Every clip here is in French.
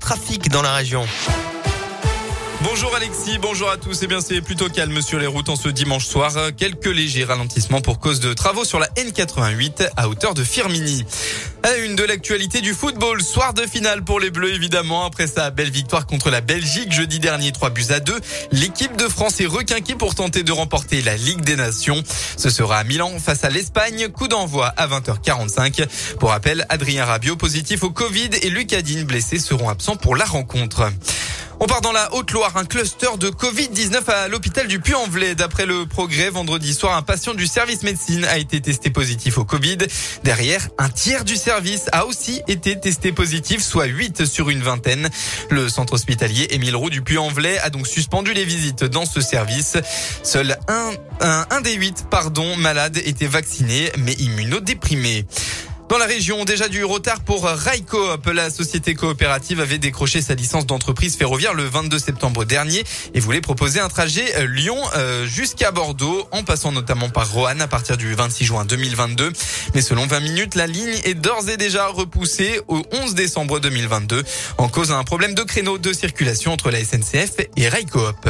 Trafic dans la région. Bonjour Alexis, bonjour à tous. Eh bien, c'est plutôt calme sur les routes en ce dimanche soir. Quelques légers ralentissements pour cause de travaux sur la N88 à hauteur de Firmini. À une de l'actualité du football, soir de finale pour les Bleus évidemment. Après sa belle victoire contre la Belgique jeudi dernier, 3 buts à 2, l'équipe de France est requinquée pour tenter de remporter la Ligue des Nations. Ce sera à Milan face à l'Espagne, coup d'envoi à 20h45. Pour rappel, Adrien Rabiot positif au Covid et Lucadine blessé seront absents pour la rencontre. On part dans la Haute-Loire, un cluster de Covid-19 à l'hôpital du Puy-en-Velay. D'après le progrès, vendredi soir, un patient du service médecine a été testé positif au Covid. Derrière, un tiers du service a aussi été testé positif, soit 8 sur une vingtaine. Le centre hospitalier Émile Roux du Puy-en-Velay a donc suspendu les visites dans ce service. Seul un, un, un des 8, pardon, malades était vacciné, mais immunodéprimé. Dans la région, déjà du retard pour Railcoop. La société coopérative avait décroché sa licence d'entreprise ferroviaire le 22 septembre dernier et voulait proposer un trajet Lyon euh, jusqu'à Bordeaux en passant notamment par Roanne à partir du 26 juin 2022. Mais selon 20 minutes, la ligne est d'ores et déjà repoussée au 11 décembre 2022 en cause d'un problème de créneau de circulation entre la SNCF et Railcoop.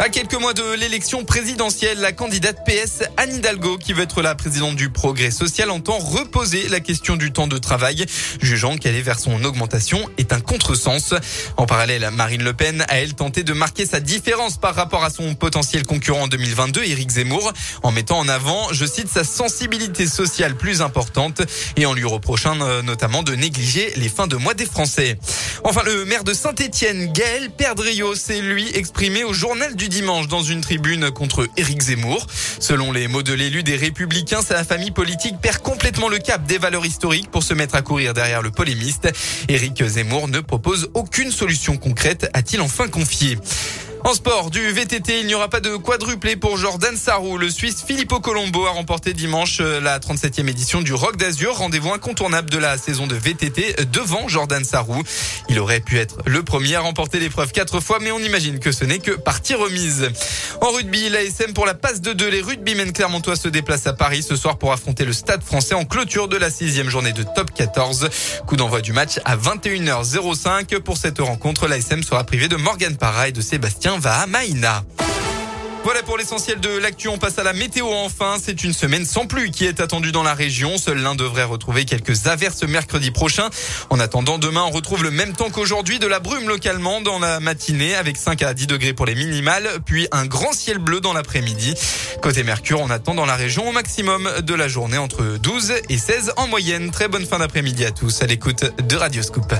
À quelques mois de l'élection présidentielle, la candidate PS Anne Hidalgo, qui veut être la présidente du Progrès social, entend reposer la question du temps de travail, jugeant qu'aller vers son augmentation est un contresens. En parallèle, Marine Le Pen a elle tenté de marquer sa différence par rapport à son potentiel concurrent en 2022, Éric Zemmour, en mettant en avant, je cite, sa sensibilité sociale plus importante et en lui reprochant euh, notamment de négliger les fins de mois des Français. Enfin, le maire de Saint-Étienne, Gaël Perdriau, s'est lui exprimé au journal du dimanche dans une tribune contre Éric Zemmour. Selon les mots de l'élu des Républicains, sa famille politique perd complètement le cap des valeurs historiques pour se mettre à courir derrière le polémiste. Éric Zemmour ne propose aucune solution concrète, a-t-il enfin confié. En sport, du VTT, il n'y aura pas de quadruplé pour Jordan Sarrou. Le Suisse Filippo Colombo a remporté dimanche euh, la 37e édition du Rock d'Azur, rendez-vous incontournable de la saison de VTT devant Jordan Sarrou. Il aurait pu être le premier à remporter l'épreuve quatre fois, mais on imagine que ce n'est que partie remise. En rugby, l'ASM pour la passe de deux, les rugbymen clermontois se déplacent à Paris ce soir pour affronter le Stade français en clôture de la sixième journée de top 14. Coup d'envoi du match à 21h05. Pour cette rencontre, l'ASM sera privé de Morgan Parra et de Sébastien va à Maïna. Voilà pour l'essentiel de l'actu. On passe à la météo enfin. C'est une semaine sans pluie qui est attendue dans la région. Seul l'un devrait retrouver quelques averses mercredi prochain. En attendant, demain, on retrouve le même temps qu'aujourd'hui, de la brume localement dans la matinée avec 5 à 10 degrés pour les minimales, puis un grand ciel bleu dans l'après-midi. Côté Mercure, on attend dans la région au maximum de la journée entre 12 et 16 en moyenne. Très bonne fin d'après-midi à tous à l'écoute de Radio Scoop.